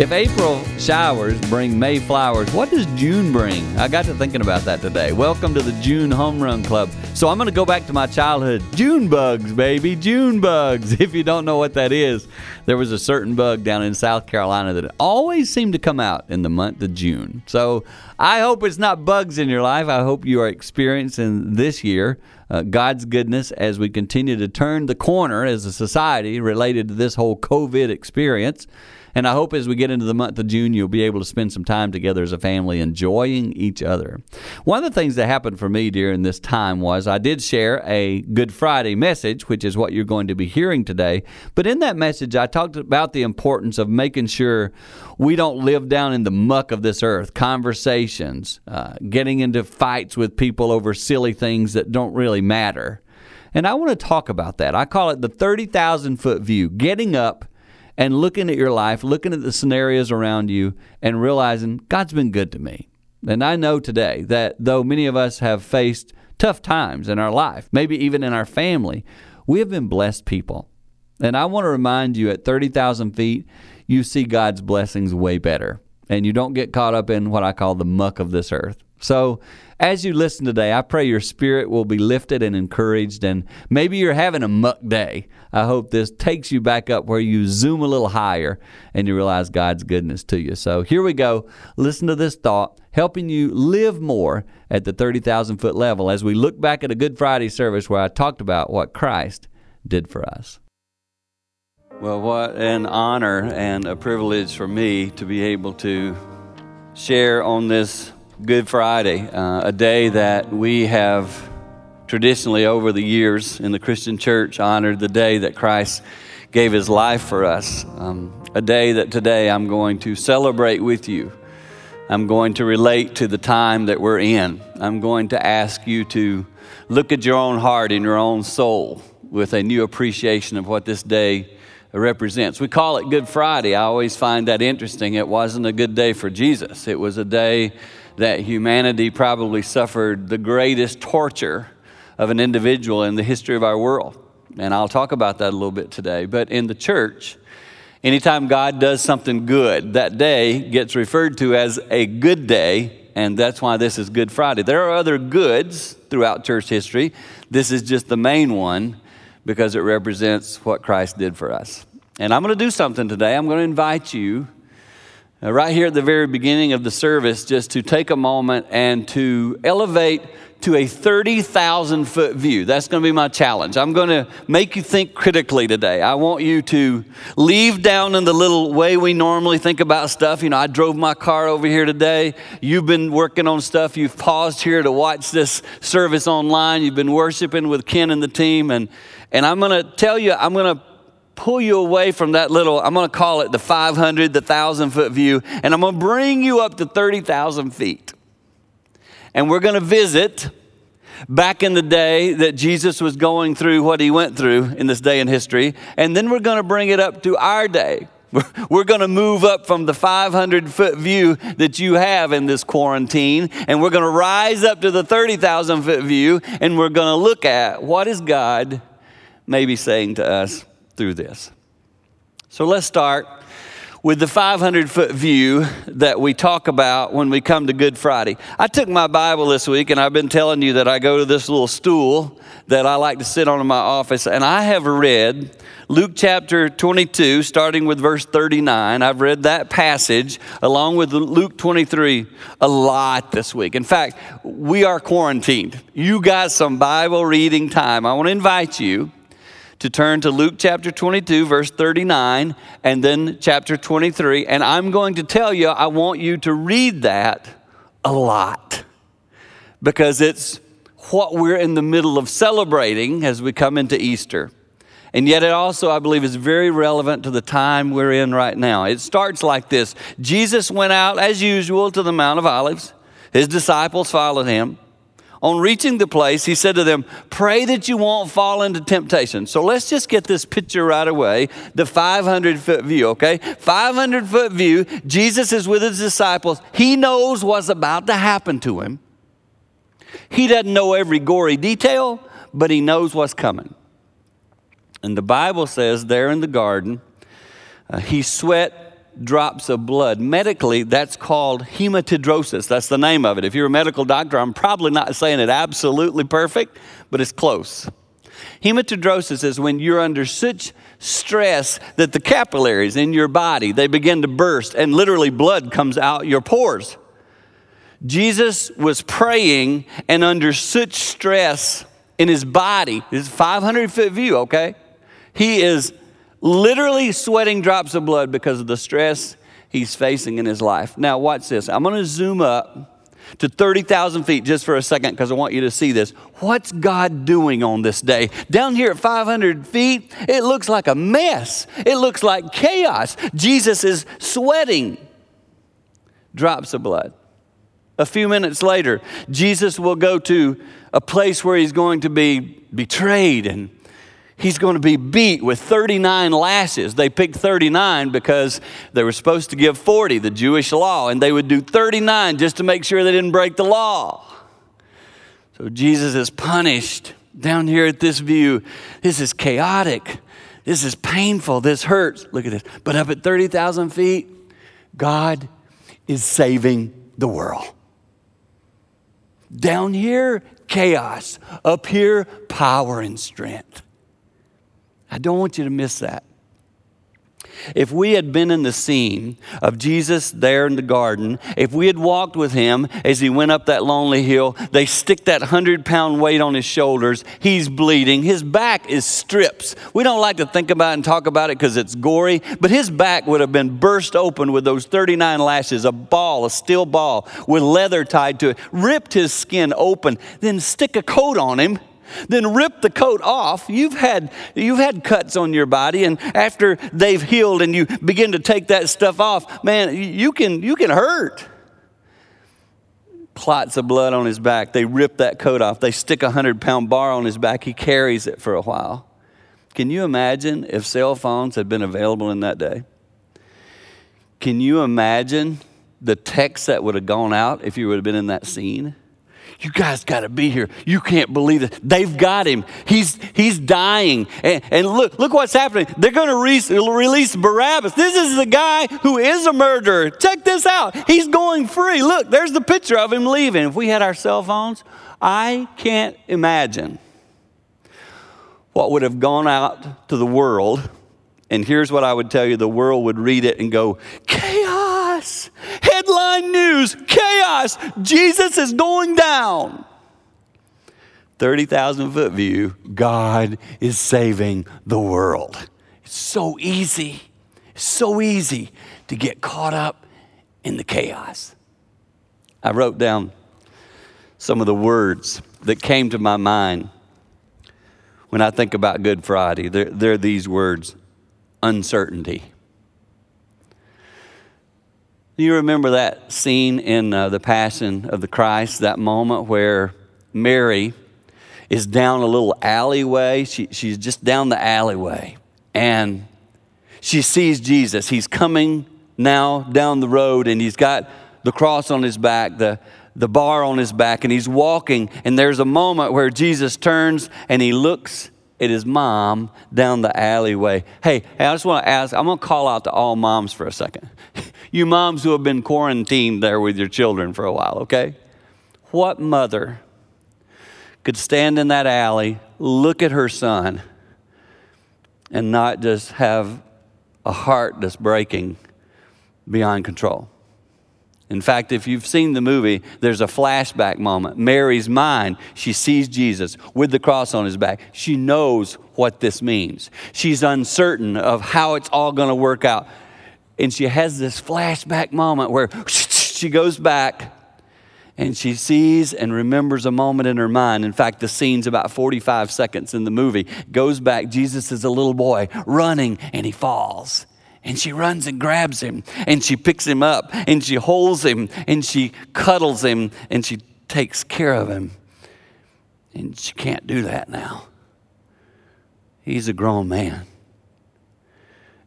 If April showers bring May flowers, what does June bring? I got to thinking about that today. Welcome to the June Home Run Club. So I'm going to go back to my childhood. June bugs, baby, June bugs. If you don't know what that is, there was a certain bug down in South Carolina that always seemed to come out in the month of June. So I hope it's not bugs in your life. I hope you are experiencing this year uh, God's goodness as we continue to turn the corner as a society related to this whole COVID experience. And I hope as we get into the month of June, you'll be able to spend some time together as a family enjoying each other. One of the things that happened for me during this time was I did share a Good Friday message, which is what you're going to be hearing today. But in that message, I talked about the importance of making sure we don't live down in the muck of this earth, conversations, uh, getting into fights with people over silly things that don't really matter. And I want to talk about that. I call it the 30,000 foot view, getting up and looking at your life, looking at the scenarios around you, and realizing God's been good to me. And I know today that though many of us have faced tough times in our life, maybe even in our family, we have been blessed people. And I want to remind you at 30,000 feet, you see God's blessings way better. And you don't get caught up in what I call the muck of this earth. So, as you listen today, I pray your spirit will be lifted and encouraged. And maybe you're having a muck day. I hope this takes you back up where you zoom a little higher and you realize God's goodness to you. So, here we go. Listen to this thought, helping you live more at the 30,000 foot level as we look back at a Good Friday service where I talked about what Christ did for us. Well, what an honor and a privilege for me to be able to share on this Good Friday, uh, a day that we have traditionally over the years in the Christian church honored the day that Christ gave his life for us. Um, a day that today I'm going to celebrate with you. I'm going to relate to the time that we're in. I'm going to ask you to look at your own heart and your own soul with a new appreciation of what this day represents. We call it Good Friday. I always find that interesting. It wasn't a good day for Jesus, it was a day that humanity probably suffered the greatest torture of an individual in the history of our world. And I'll talk about that a little bit today. But in the church, anytime God does something good, that day gets referred to as a good day, and that's why this is Good Friday. There are other goods throughout church history. This is just the main one because it represents what Christ did for us. And I'm going to do something today. I'm going to invite you uh, right here at the very beginning of the service just to take a moment and to elevate to a 30,000 foot view. That's going to be my challenge. I'm going to make you think critically today. I want you to leave down in the little way we normally think about stuff. You know, I drove my car over here today. You've been working on stuff. You've paused here to watch this service online. You've been worshiping with Ken and the team. And, and I'm going to tell you, I'm going to pull you away from that little, I'm going to call it the 500, the 1,000 foot view, and I'm going to bring you up to 30,000 feet. And we're going to visit back in the day that Jesus was going through what he went through in this day in history, and then we're going to bring it up to our day. We're going to move up from the 500 foot view that you have in this quarantine, and we're going to rise up to the 30,000 foot view, and we're going to look at what is God maybe saying to us through this. So let's start with the 500 foot view that we talk about when we come to Good Friday. I took my Bible this week and I've been telling you that I go to this little stool that I like to sit on in my office, and I have read Luke chapter 22, starting with verse 39. I've read that passage along with Luke 23 a lot this week. In fact, we are quarantined. You got some Bible reading time. I want to invite you to turn to Luke chapter 22, verse 39, and then chapter 23. And I'm going to tell you, I want you to read that a lot because it's what we're in the middle of celebrating as we come into Easter. And yet, it also, I believe, is very relevant to the time we're in right now. It starts like this Jesus went out, as usual, to the Mount of Olives. His disciples followed him. On reaching the place, he said to them, Pray that you won't fall into temptation. So let's just get this picture right away the 500 foot view, okay? 500 foot view. Jesus is with his disciples. He knows what's about to happen to him. He doesn't know every gory detail, but he knows what's coming. And the Bible says there in the garden, uh, he sweat drops of blood. Medically, that's called hematidrosis. That's the name of it. If you're a medical doctor, I'm probably not saying it absolutely perfect, but it's close. Hematidrosis is when you're under such stress that the capillaries in your body, they begin to burst and literally blood comes out your pores. Jesus was praying and under such stress in his body. This is 500 foot view, okay? He is literally sweating drops of blood because of the stress he's facing in his life. Now, watch this. I'm going to zoom up to 30,000 feet just for a second because I want you to see this. What's God doing on this day? Down here at 500 feet, it looks like a mess. It looks like chaos. Jesus is sweating drops of blood. A few minutes later, Jesus will go to a place where he's going to be betrayed and he's going to be beat with 39 lashes. They picked 39 because they were supposed to give 40, the Jewish law, and they would do 39 just to make sure they didn't break the law. So Jesus is punished down here at this view. This is chaotic. This is painful. This hurts. Look at this. But up at 30,000 feet, God is saving the world. Down here, chaos. Up here, power and strength. I don't want you to miss that. If we had been in the scene of Jesus there in the garden, if we had walked with him as he went up that lonely hill, they stick that hundred pound weight on his shoulders. He's bleeding. His back is strips. We don't like to think about and talk about it because it's gory, but his back would have been burst open with those 39 lashes, a ball, a steel ball with leather tied to it, ripped his skin open, then stick a coat on him then rip the coat off. You've had, you've had cuts on your body, and after they've healed and you begin to take that stuff off, man, you can, you can hurt. Clots of blood on his back. They rip that coat off. They stick a hundred pound bar on his back. He carries it for a while. Can you imagine if cell phones had been available in that day? Can you imagine the text that would have gone out if you would have been in that scene? You guys got to be here. You can't believe it. They've got him. He's, he's dying. And, and look, look what's happening. They're going to re- release Barabbas. This is the guy who is a murderer. Check this out. He's going free. Look, there's the picture of him leaving. If we had our cell phones, I can't imagine what would have gone out to the world. And here's what I would tell you the world would read it and go, news, chaos, Jesus is going down. 30,000 foot view, God is saving the world. It's so easy, it's so easy to get caught up in the chaos. I wrote down some of the words that came to my mind when I think about Good Friday. They're, they're these words uncertainty. You remember that scene in uh, the Passion of the Christ, that moment where Mary is down a little alleyway. She, she's just down the alleyway and she sees Jesus. He's coming now down the road and he's got the cross on his back, the, the bar on his back, and he's walking. And there's a moment where Jesus turns and he looks at his mom down the alleyway. Hey, hey I just want to ask, I'm going to call out to all moms for a second. you moms who have been quarantined there with your children for a while, okay? What mother could stand in that alley, look at her son, and not just have a heart that's breaking beyond control? In fact, if you've seen the movie, there's a flashback moment. Mary's mind, she sees Jesus with the cross on his back. She knows what this means. She's uncertain of how it's all going to work out. And she has this flashback moment where she goes back and she sees and remembers a moment in her mind. In fact, the scene's about 45 seconds in the movie. Goes back, Jesus is a little boy running and he falls. And she runs and grabs him and she picks him up and she holds him and she cuddles him and she takes care of him. And she can't do that now. He's a grown man.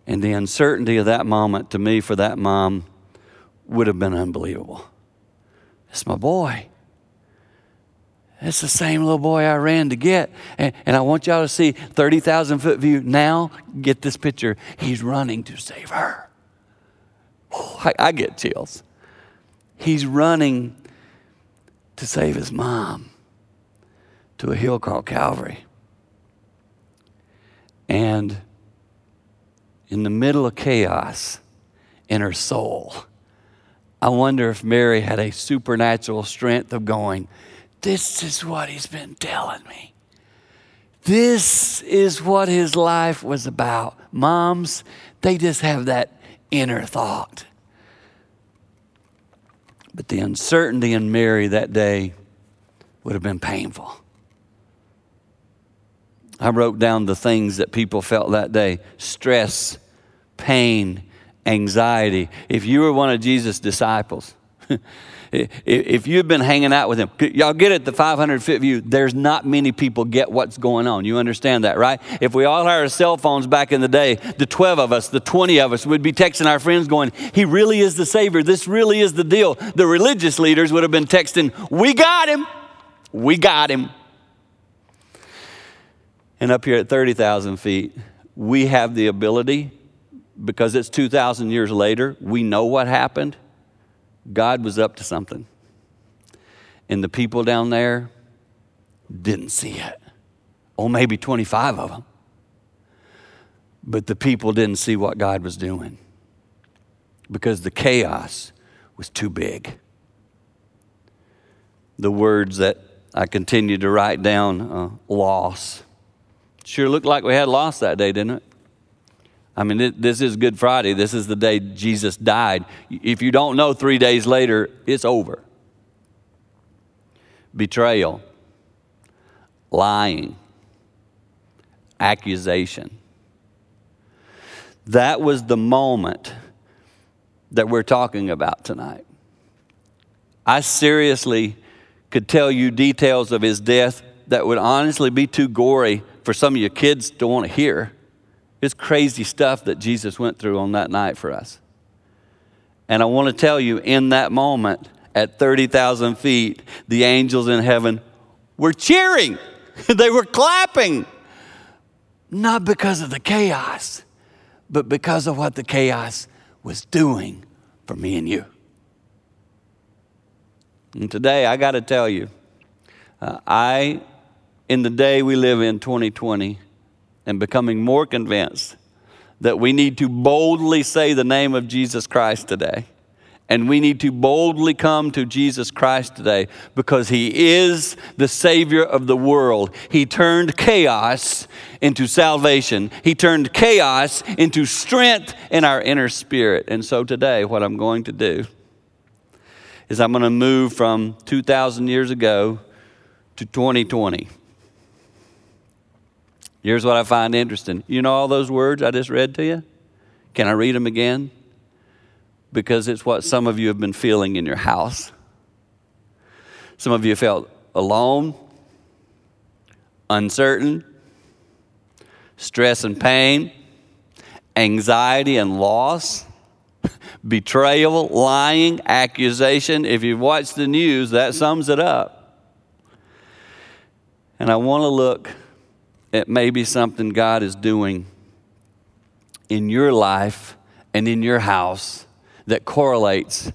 And the uncertainty of that moment to me for that mom would have been unbelievable. It's my boy. It's the same little boy I ran to get. And, and I want y'all to see 30,000 foot view. Now, get this picture. He's running to save her. I, I get chills. He's running to save his mom to a hill called Calvary. And in the middle of chaos in her soul, I wonder if Mary had a supernatural strength of going, This is what he's been telling me. This is what his life was about. Moms, they just have that inner thought. But the uncertainty in Mary that day would have been painful. I wrote down the things that people felt that day stress, pain, anxiety. If you were one of Jesus' disciples, if you've been hanging out with him, y'all get it, the 500 foot view, there's not many people get what's going on. You understand that, right? If we all had our cell phones back in the day, the 12 of us, the 20 of us would be texting our friends going, He really is the Savior. This really is the deal. The religious leaders would have been texting, We got him. We got him. And up here at 30,000 feet, we have the ability, because it's 2,000 years later, we know what happened God was up to something. And the people down there didn't see it. Or maybe 25 of them. But the people didn't see what God was doing because the chaos was too big. The words that I continued to write down uh, loss. Sure looked like we had loss that day, didn't it? I mean, this is Good Friday. This is the day Jesus died. If you don't know three days later, it's over. Betrayal, lying, accusation. That was the moment that we're talking about tonight. I seriously could tell you details of his death that would honestly be too gory for some of your kids to want to hear. It's crazy stuff that Jesus went through on that night for us. And I want to tell you, in that moment, at 30,000 feet, the angels in heaven were cheering, they were clapping. Not because of the chaos, but because of what the chaos was doing for me and you. And today, I got to tell you, uh, I, in the day we live in, 2020, and becoming more convinced that we need to boldly say the name of Jesus Christ today. And we need to boldly come to Jesus Christ today because He is the Savior of the world. He turned chaos into salvation, He turned chaos into strength in our inner spirit. And so today, what I'm going to do is I'm going to move from 2,000 years ago to 2020. Here's what I find interesting. You know all those words I just read to you? Can I read them again? Because it's what some of you have been feeling in your house. Some of you felt alone, uncertain, stress and pain, anxiety and loss, betrayal, lying, accusation. If you've watched the news, that sums it up. And I want to look it may be something God is doing in your life and in your house that correlates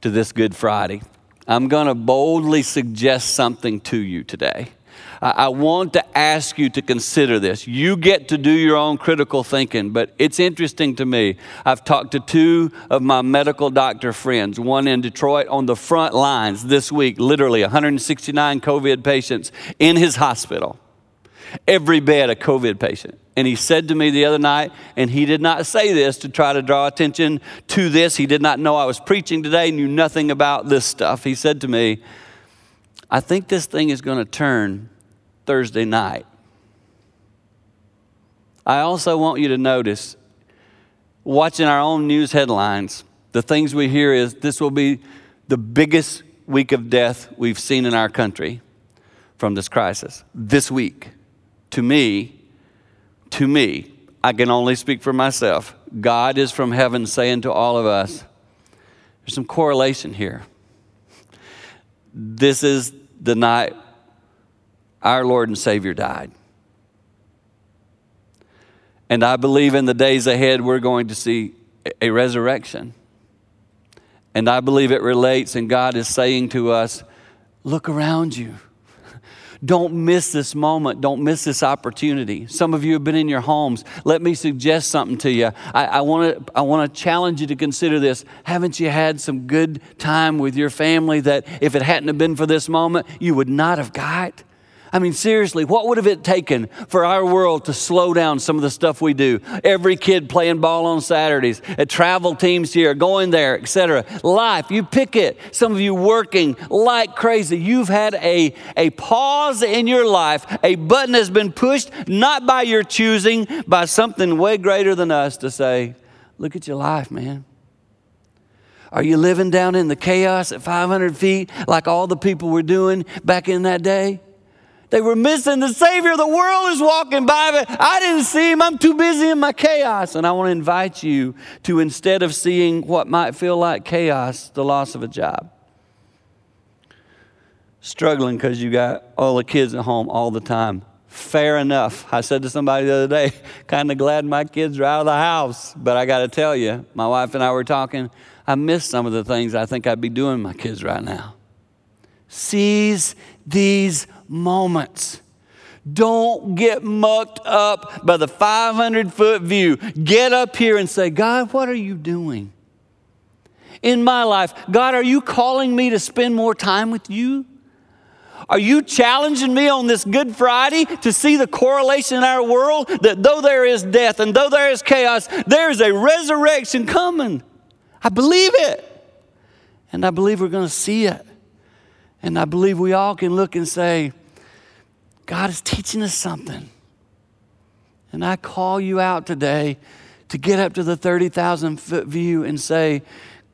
to this Good Friday. I'm going to boldly suggest something to you today. I want to ask you to consider this. You get to do your own critical thinking, but it's interesting to me. I've talked to two of my medical doctor friends, one in Detroit on the front lines this week, literally 169 COVID patients in his hospital every bed a COVID patient. And he said to me the other night, and he did not say this to try to draw attention to this. He did not know I was preaching today, knew nothing about this stuff. He said to me, I think this thing is going to turn Thursday night. I also want you to notice, watching our own news headlines, the things we hear is this will be the biggest week of death we've seen in our country from this crisis. This week to me, to me, I can only speak for myself. God is from heaven saying to all of us, there's some correlation here. This is the night our Lord and Savior died. And I believe in the days ahead we're going to see a resurrection. And I believe it relates, and God is saying to us, look around you. Don't miss this moment. Don't miss this opportunity. Some of you have been in your homes. Let me suggest something to you. I, want to I want to challenge you to consider this. Haven't you had some good time with your family that if it hadn't have been for this moment, you would not have got? I mean, seriously, what would have it taken for our world to slow down some of the stuff we do? Every kid playing ball on Saturdays, at travel teams here, going there, etc. Life, you pick it. Some of you working like crazy. You've had a, a pause in your life. A button has been pushed, not by your choosing, by something way greater than us to say, look at your life, man. Are you living down in the chaos at 500 feet like all the people were doing back in that day? They were missing the Savior. The world is walking by, but I didn't see him. I'm too busy in my chaos. And I want to invite you to, instead of seeing what might feel like chaos, the loss of a job, struggling because you got all the kids at home all the time. Fair enough. I said to somebody the other day, kind of glad my kids are out of the house. But I got to tell you, my wife and I were talking. I miss some of the things I think I'd be doing my kids right now. Seize these moments. Don't get mucked up by the 500 foot view. Get up here and say, God, what are you doing in my life? God, are you calling me to spend more time with you? Are you challenging me on this Good Friday to see the correlation in our world that though there is death and though there is chaos, there is a resurrection coming? I believe it. And I believe we're going to see it. And I believe we all can look and say, God is teaching us something. And I call you out today to get up to the 30,000 foot view and say,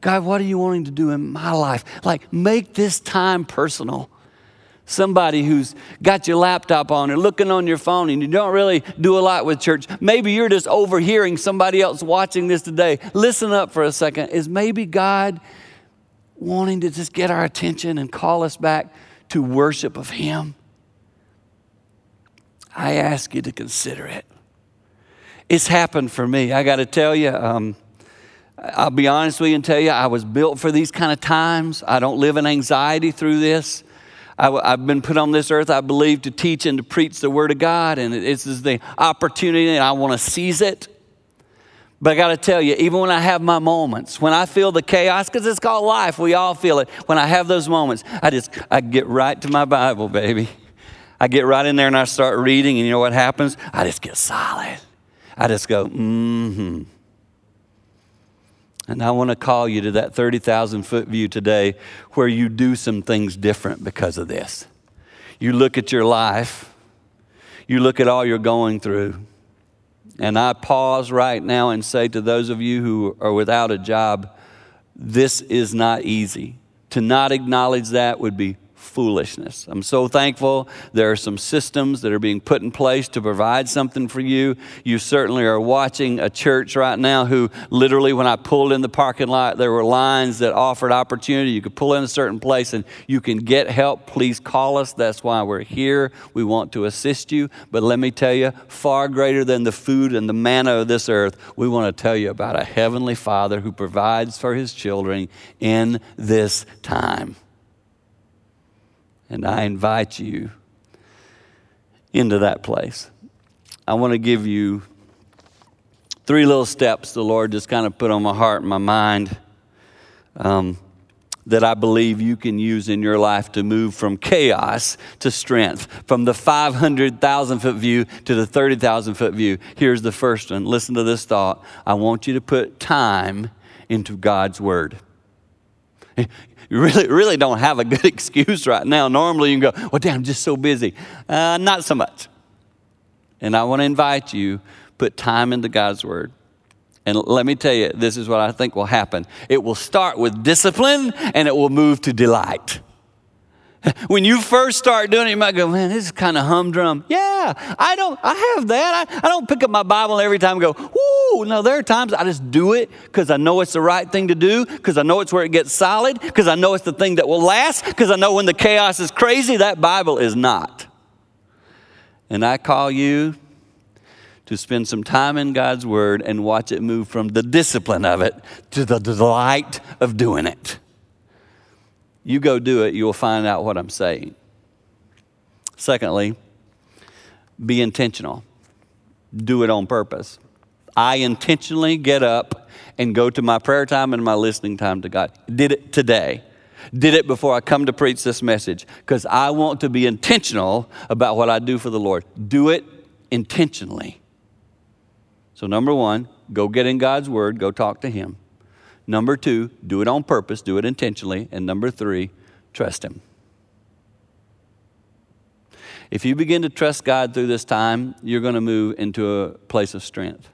God, what are you wanting to do in my life? Like, make this time personal. Somebody who's got your laptop on or looking on your phone and you don't really do a lot with church. Maybe you're just overhearing somebody else watching this today. Listen up for a second. Is maybe God wanting to just get our attention and call us back to worship of Him? I ask you to consider it. It's happened for me. I got to tell you, um, I'll be honest with you and tell you, I was built for these kind of times. I don't live in anxiety through this. I, have been put on this earth, I believe, to teach and to preach the Word of God, and this is the opportunity, and I want to seize it. But I got to tell you, even when I have my moments, when I feel the chaos, because it's called life, we all feel it. When I have those moments, I just I get right to my Bible, baby. I get right in there and I start reading, and you know what happens? I just get solid. I just go, mm hmm. And I want to call you to that 30,000 foot view today where you do some things different because of this. You look at your life, you look at all you're going through. And I pause right now and say to those of you who are without a job, this is not easy. To not acknowledge that would be foolishness. I'm so thankful there are some systems that are being put in place to provide something for you. You certainly are watching a church right now who literally, when I pulled in the parking lot, there were lines that offered opportunity. You could pull in a certain place and you can get help. Please call us. That's why we're here. We want to assist you. But let me tell you, far greater than the food and the manna of this earth, we want to tell you about a heavenly Father who provides for his children in this time. And I invite you into that place. I want to give you three little steps the Lord just kind of put on my heart and my mind um, that I believe you can use in your life to move from chaos to strength, from the 500,000 foot view to the 30,000 foot view. Here's the first one. Listen to this thought. I want you to put time into God's Word you really, really don't have a good excuse right now. Normally you can go, well, damn, I'm just so busy. Uh, not so much. And I want to invite you, put time into God's Word. And let me tell you, this is what I think will happen. It will start with discipline and it will move to delight. When you first start doing it, you might go, man, this is kind of humdrum. Yeah, I don't, I have that. I, I don't pick up my Bible every time and go, whoo. No, there are times I just do it because I know it's the right thing to do, because I know it's where it gets solid, because I know it's the thing that will last, because I know when the chaos is crazy, that Bible is not. And I call you to spend some time in God's Word and watch it move from the discipline of it to the delight of doing it. You go do it, you'll find out what I'm saying. Secondly, be intentional, do it on purpose. I intentionally get up and go to my prayer time and my listening time to God. Did it today. Did it before I come to preach this message because I want to be intentional about what I do for the Lord. Do it intentionally. So, number one, go get in God's Word, go talk to Him. Number two, do it on purpose, do it intentionally. And number three, trust Him. If you begin to trust God through this time, you're going to move into a place of strength.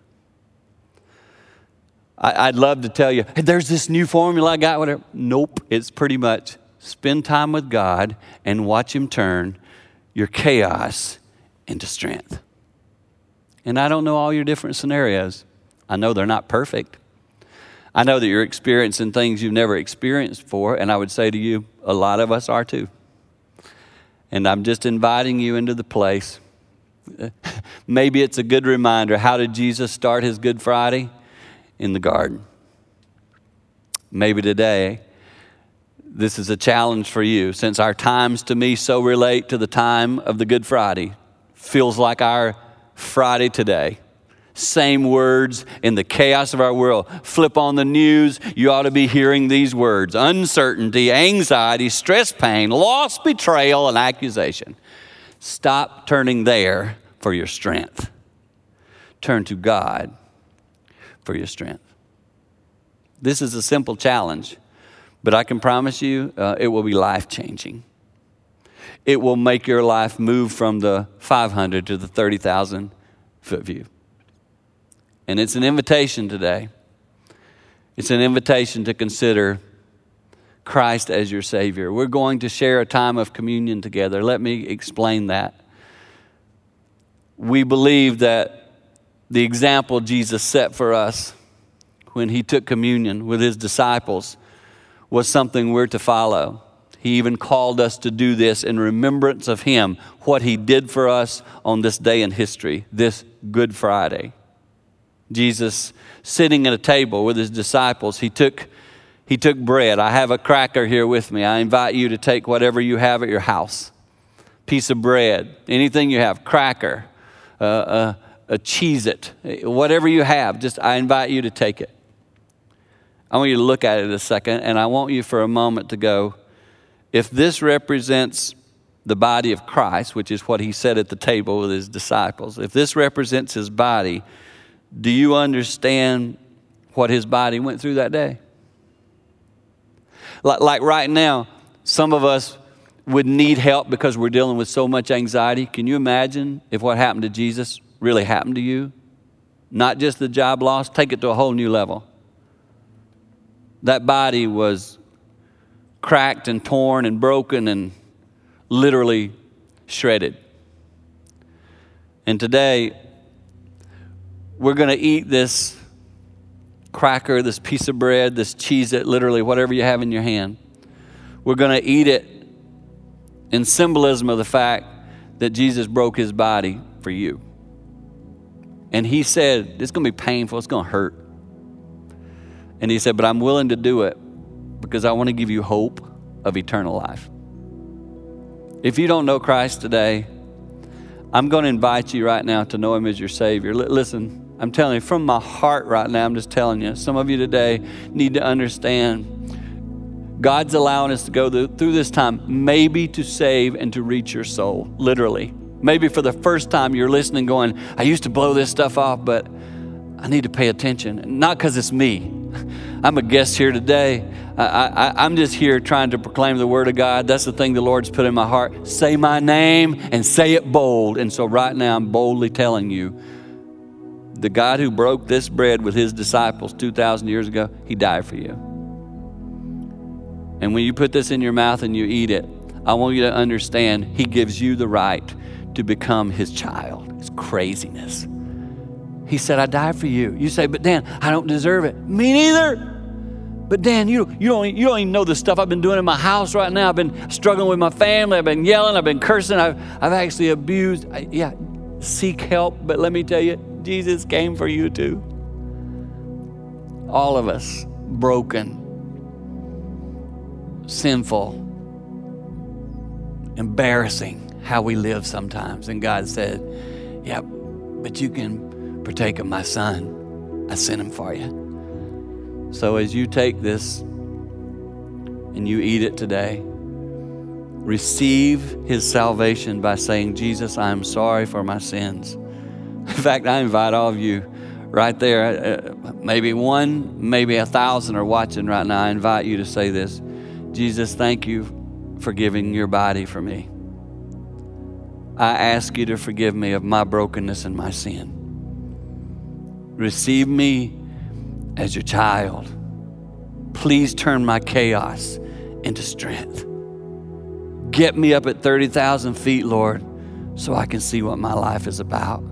I, would love to tell you, hey, there's this new formula I got, whatever. Nope, it's pretty much spend time with God and watch Him turn your chaos into strength. And I don't know all your different scenarios. I know they're not perfect. I know that you're experiencing things you've never experienced before, and I would say to you, a lot of us are too. And I'm just inviting you into the place. Maybe it's a good reminder. How did Jesus start his Good Friday? In the garden. Maybe today, this is a challenge for you since our times to me so relate to the time of the Good Friday. Feels like our Friday today. Same words in the chaos of our world. Flip on the news, you ought to be hearing these words uncertainty, anxiety, stress, pain, loss, betrayal, and accusation. Stop turning there for your strength. Turn to God for your strength. This is a simple challenge, but I can promise you uh, it will be life changing it will make your life move from the 500 to the 30,000 foot view. And it's an invitation today. It's an invitation to consider Christ as your Savior. We're going to share a time of communion together. Let me explain that. We believe that the example Jesus set for us when he took communion with his disciples was something we're to follow. He even called us to do this in remembrance of Him, what He did for us on this day in history, this Good Friday. Jesus sitting at a table with His disciples, He took, he took bread. I have a cracker here with me. I invite you to take whatever you have at your house piece of bread, anything you have, cracker, uh, uh, a Cheez It, whatever you have, just I invite you to take it. I want you to look at it a second, and I want you for a moment to go, if this represents the body of Christ, which is what he said at the table with his disciples, if this represents his body, do you understand what his body went through that day? Like, like right now, some of us would need help because we're dealing with so much anxiety. Can you imagine if what happened to Jesus really happened to you? Not just the job loss, take it to a whole new level. That body was cracked and torn and broken and literally shredded. And today, we're going to eat this cracker, this piece of bread, this Cheez It, literally, whatever you have in your hand. We're going to eat it in symbolism of the fact that Jesus broke his body for you. And he said, It's going to be painful, it's going to hurt. And he said, But I'm willing to do it because I want to give you hope of eternal life. If you don't know Christ today, I'm going to invite you right now to know Him as your Savior. L- listen, I'm telling you from my heart right now, I'm just telling you, some of you today need to understand God's allowing us to go through this time, maybe to save and to reach your soul, literally. Maybe for the first time you're listening, going, I used to blow this stuff off, but I need to pay attention. Not because it's me. I'm a guest here today. I, am just here trying to proclaim the Word of God. That's the thing the Lord's put in my heart. Say my name and say it bold. And so, right now, I'm boldly telling you the God who broke this bread with his disciples 2,000 years ago, he died for you. And when you put this in your mouth and you eat it, I want you to understand he gives you the right to become his child. It's craziness. He said, I died for you. You say, but Dan, I don't deserve it. Me neither. But Dan, you, you, don't, you don't even know the stuff I've been doing in my house right now. I've been struggling with my family. I've been yelling. I've been cursing. I've, I've actually abused. I, yeah, seek help. But let me tell you, Jesus came for you too. All of us broken, sinful, embarrassing how we live sometimes. And God said, Yeah, but you can partake of my son. I sent him for you. So as you take this and you eat it today, receive his salvation by saying, Jesus, I am sorry for my sins. In fact, I invite all of you right there, uh, maybe one, maybe a thousand are watching right now. I invite you to say this Jesus, thank you for giving your body for me. I ask you to forgive me of my brokenness and my sin. Receive me as your child. Please turn my chaos into strength. Get me up at 30,000 feet, Lord, so I can see what my life is about.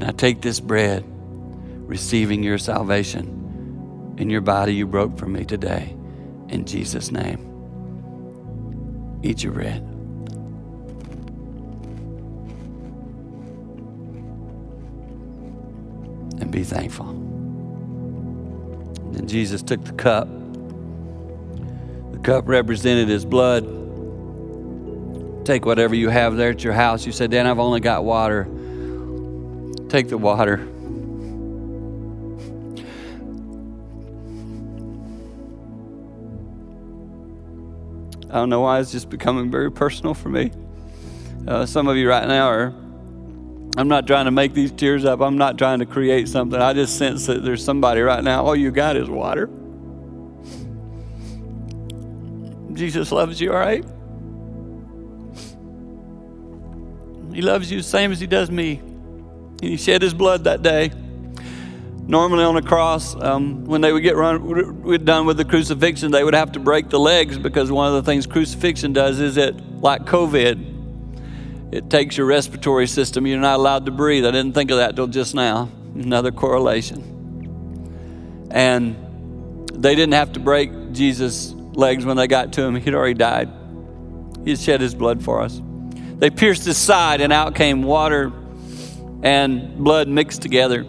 And I take this bread, receiving your salvation in your body you broke for me today. In Jesus' name. Eat your bread. and be thankful. Then Jesus took the cup. The cup represented his blood. Take whatever you have there at your house. You said, Dan, I've only got water. Take the water. I don't know why it's just becoming very personal for me. Uh, some of you right now are I'm not trying to make these tears up. I'm not trying to create something. I just sense that there's somebody right now, all you got is water. Jesus loves you, all right? He loves you the same as He does me. And He shed His blood that day. Normally on the cross, um, when they would get run, we'd done with the crucifixion, they would have to break the legs because one of the things crucifixion does is it, like COVID, it takes your respiratory system. You're not allowed to breathe. I didn't think of that till just now. Another correlation. And they didn't have to break Jesus' legs when they got to him. He'd already died. He shed his blood for us. They pierced his side, and out came water and blood mixed together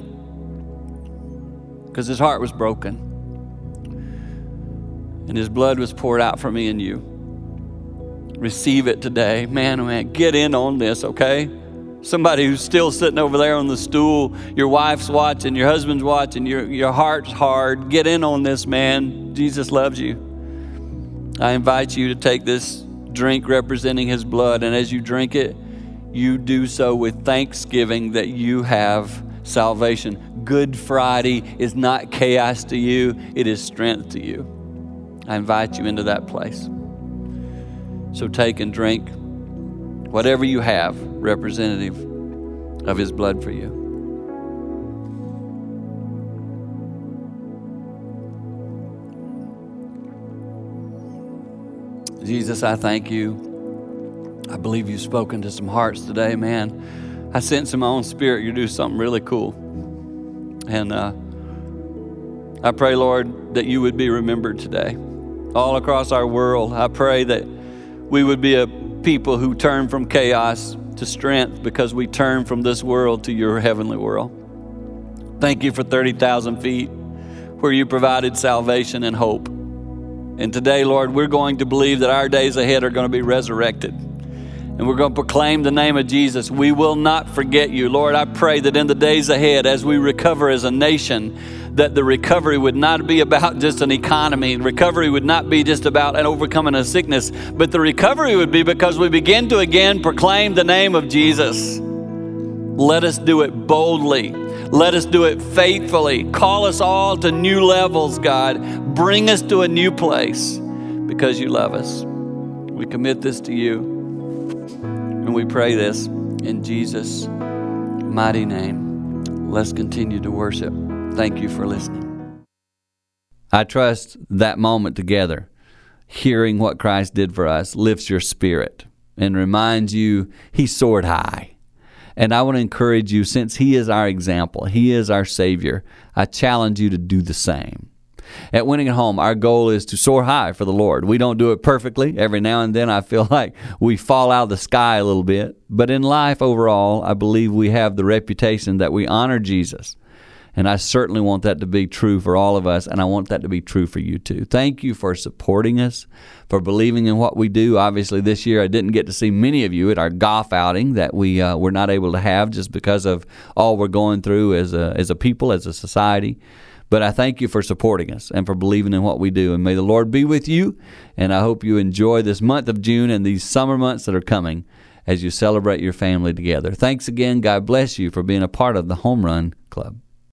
because his heart was broken. And his blood was poured out for me and you receive it today. Man, oh man, get in on this, okay? Somebody who's still sitting over there on the stool, your wife's watching, your husband's watching, your, your heart's hard. Get in on this, man. Jesus loves you. I invite you to take this drink representing his blood, and as you drink it, you do so with thanksgiving that you have salvation. Good Friday is not chaos to you, it is strength to you. I invite you into that place. So take and drink whatever you have representative of his blood for you. Jesus, I thank you. I believe you've spoken to some hearts today, man. I sense in my own spirit you do something really cool. And uh, I pray, Lord, that you would be remembered today. All across our world, I pray that we would be a people who turn from chaos to strength because we turn from this world to your heavenly world. Thank you for 30,000 feet where you provided salvation and hope. And today, Lord, we're going to believe that our days ahead are going to be resurrected. And we're going to proclaim the name of Jesus. We will not forget you. Lord, I pray that in the days ahead, as we recover as a nation, that the recovery would not be about just an economy. Recovery would not be just about an overcoming a sickness, but the recovery would be because we begin to again proclaim the name of Jesus. Let us do it boldly. Let us do it faithfully. Call us all to new levels, God. Bring us to a new place because you love us. We commit this to you. And we pray this in Jesus' mighty name. Let's continue to worship. Thank you for listening. I trust that moment together, hearing what Christ did for us, lifts your spirit and reminds you he soared high. And I want to encourage you, since he is our example, he is our Savior, I challenge you to do the same. At Winning at Home, our goal is to soar high for the Lord. We don't do it perfectly. Every now and then, I feel like we fall out of the sky a little bit. But in life overall, I believe we have the reputation that we honor Jesus. And I certainly want that to be true for all of us, and I want that to be true for you too. Thank you for supporting us, for believing in what we do. Obviously, this year I didn't get to see many of you at our golf outing that we uh, were not able to have just because of all we're going through as a, as a people, as a society. But I thank you for supporting us and for believing in what we do. And may the Lord be with you. And I hope you enjoy this month of June and these summer months that are coming as you celebrate your family together. Thanks again. God bless you for being a part of the Home Run Club.